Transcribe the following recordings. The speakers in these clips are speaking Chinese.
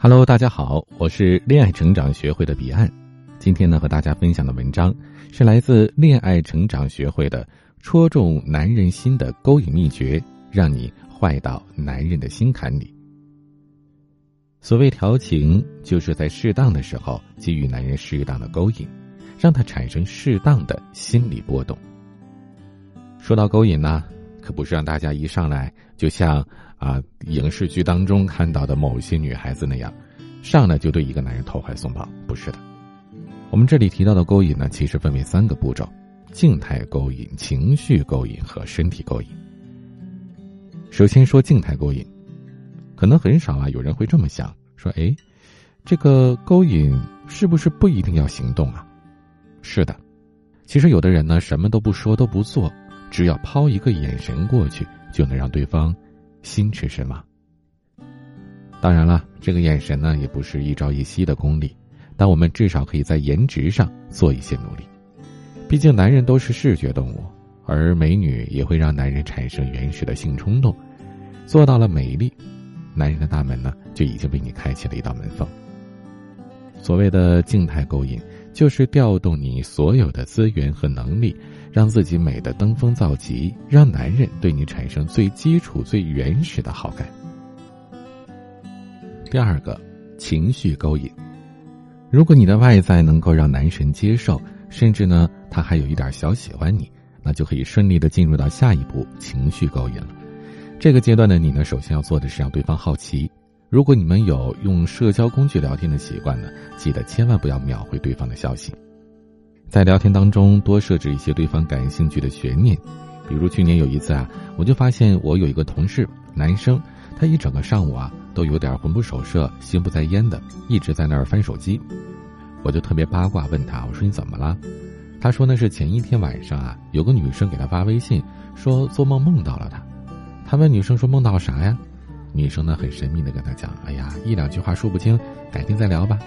Hello，大家好，我是恋爱成长学会的彼岸。今天呢，和大家分享的文章是来自恋爱成长学会的《戳中男人心的勾引秘诀》，让你坏到男人的心坎里。所谓调情，就是在适当的时候给予男人适当的勾引，让他产生适当的心理波动。说到勾引呢，可不是让大家一上来就像。啊，影视剧当中看到的某些女孩子那样，上来就对一个男人投怀送抱，不是的。我们这里提到的勾引呢，其实分为三个步骤：静态勾引、情绪勾引和身体勾引。首先说静态勾引，可能很少啊有人会这么想，说：“哎，这个勾引是不是不一定要行动啊？”是的，其实有的人呢，什么都不说都不做，只要抛一个眼神过去，就能让对方。心驰神往。当然了，这个眼神呢，也不是一朝一夕的功力，但我们至少可以在颜值上做一些努力。毕竟男人都是视觉动物，而美女也会让男人产生原始的性冲动。做到了美丽，男人的大门呢，就已经为你开启了一道门缝。所谓的静态勾引，就是调动你所有的资源和能力。让自己美的登峰造极，让男人对你产生最基础、最原始的好感。第二个，情绪勾引。如果你的外在能够让男神接受，甚至呢他还有一点小喜欢你，那就可以顺利的进入到下一步情绪勾引了。这个阶段的你呢，首先要做的是让对方好奇。如果你们有用社交工具聊天的习惯呢，记得千万不要秒回对方的消息。在聊天当中多设置一些对方感兴趣的悬念，比如去年有一次啊，我就发现我有一个同事，男生，他一整个上午啊都有点魂不守舍、心不在焉的，一直在那儿翻手机。我就特别八卦问他，我说你怎么了？他说那是前一天晚上啊，有个女生给他发微信，说做梦梦到了他。他问女生说梦到啥呀？女生呢很神秘的跟他讲，哎呀，一两句话说不清，改天再聊吧。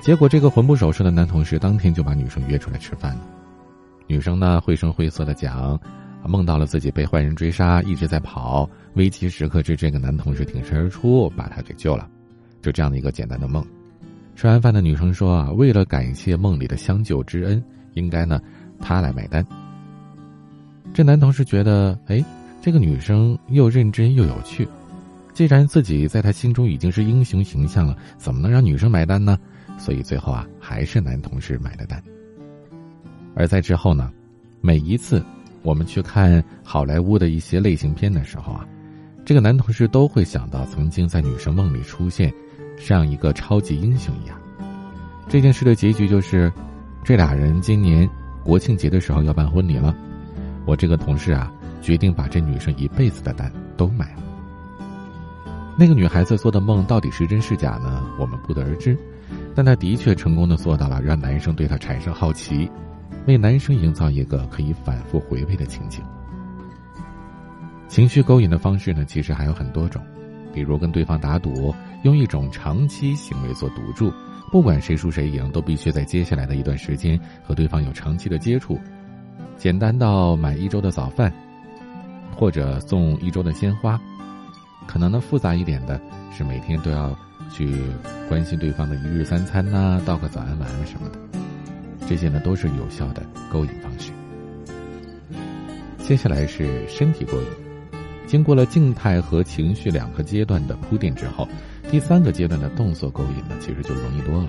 结果，这个魂不守舍的男同事当天就把女生约出来吃饭了。女生呢绘声绘色的讲，梦到了自己被坏人追杀，一直在跑，危急时刻是这个男同事挺身而出，把她给救了。就这样的一个简单的梦。吃完饭的女生说啊，为了感谢梦里的相救之恩，应该呢他来买单。这男同事觉得，哎，这个女生又认真又有趣。既然自己在他心中已经是英雄形象了，怎么能让女生买单呢？所以最后啊，还是男同事买的单。而在之后呢，每一次我们去看好莱坞的一些类型片的时候啊，这个男同事都会想到曾经在女生梦里出现，像一个超级英雄一样。这件事的结局就是，这俩人今年国庆节的时候要办婚礼了。我这个同事啊，决定把这女生一辈子的单都买了。那个女孩子做的梦到底是真是假呢？我们不得而知。但他的确成功的做到了让男生对她产生好奇，为男生营造一个可以反复回味的情景。情绪勾引的方式呢，其实还有很多种，比如跟对方打赌，用一种长期行为做赌注，不管谁输谁赢，都必须在接下来的一段时间和对方有长期的接触。简单到买一周的早饭，或者送一周的鲜花，可能呢复杂一点的是每天都要。去关心对方的一日三餐呐，道个早安晚安什么的，这些呢都是有效的勾引方式。接下来是身体勾引，经过了静态和情绪两个阶段的铺垫之后，第三个阶段的动作勾引呢，其实就容易多了。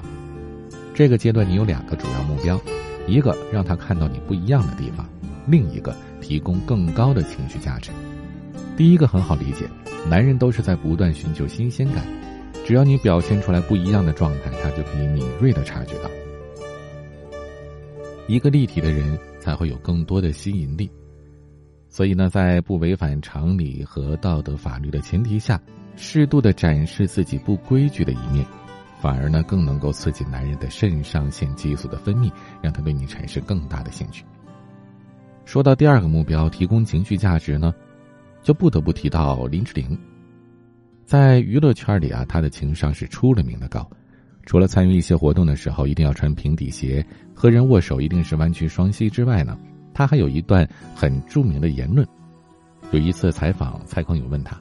这个阶段你有两个主要目标，一个让他看到你不一样的地方，另一个提供更高的情绪价值。第一个很好理解，男人都是在不断寻求新鲜感。只要你表现出来不一样的状态，他就可以敏锐的察觉到。一个立体的人才会有更多的吸引力，所以呢，在不违反常理和道德法律的前提下，适度的展示自己不规矩的一面，反而呢更能够刺激男人的肾上腺激素的分泌，让他对你产生更大的兴趣。说到第二个目标，提供情绪价值呢，就不得不提到林志玲。在娱乐圈里啊，她的情商是出了名的高。除了参与一些活动的时候一定要穿平底鞋，和人握手一定是弯曲双膝之外呢，他还有一段很著名的言论。有一次采访，蔡康永问他：“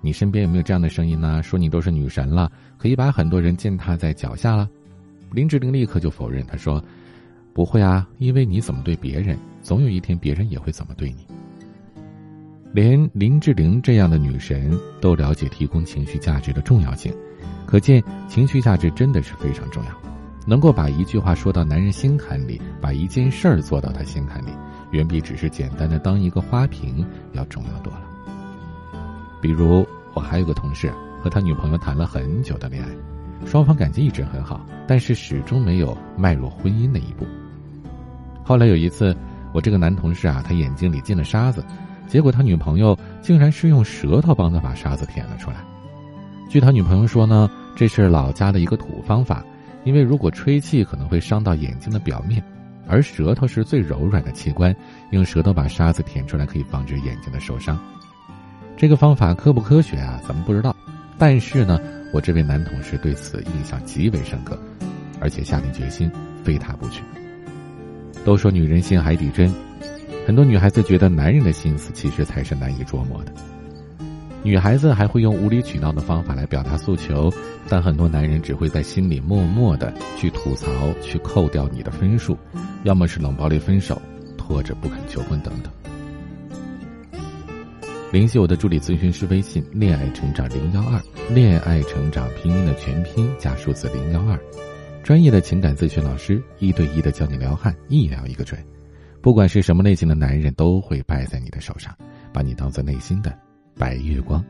你身边有没有这样的声音呢？说你都是女神了，可以把很多人践踏在脚下了。林志玲立刻就否认，她说：“不会啊，因为你怎么对别人，总有一天别人也会怎么对你。”连林志玲这样的女神都了解提供情绪价值的重要性，可见情绪价值真的是非常重要。能够把一句话说到男人心坎里，把一件事儿做到他心坎里，远比只是简单的当一个花瓶要重要多了。比如，我还有个同事和他女朋友谈了很久的恋爱，双方感情一直很好，但是始终没有迈入婚姻的一步。后来有一次，我这个男同事啊，他眼睛里进了沙子。结果他女朋友竟然是用舌头帮他把沙子舔了出来。据他女朋友说呢，这是老家的一个土方法，因为如果吹气可能会伤到眼睛的表面，而舌头是最柔软的器官，用舌头把沙子舔出来可以防止眼睛的受伤。这个方法科不科学啊？咱们不知道。但是呢，我这位男同事对此印象极为深刻，而且下定决心非他不娶。都说女人心海底针。很多女孩子觉得男人的心思其实才是难以捉摸的，女孩子还会用无理取闹的方法来表达诉求，但很多男人只会在心里默默的去吐槽，去扣掉你的分数，要么是冷暴力分手，拖着不肯求婚等等。联系我的助理咨询师微信“恋爱成长零幺二”，恋爱成长拼音的全拼加数字零幺二，专业的情感咨询老师一对一的教你撩汉，一聊一个准。不管是什么类型的男人，都会败在你的手上，把你当做内心的白月光。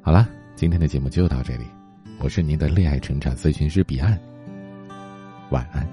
好了，今天的节目就到这里，我是您的恋爱成长咨询师彼岸，晚安。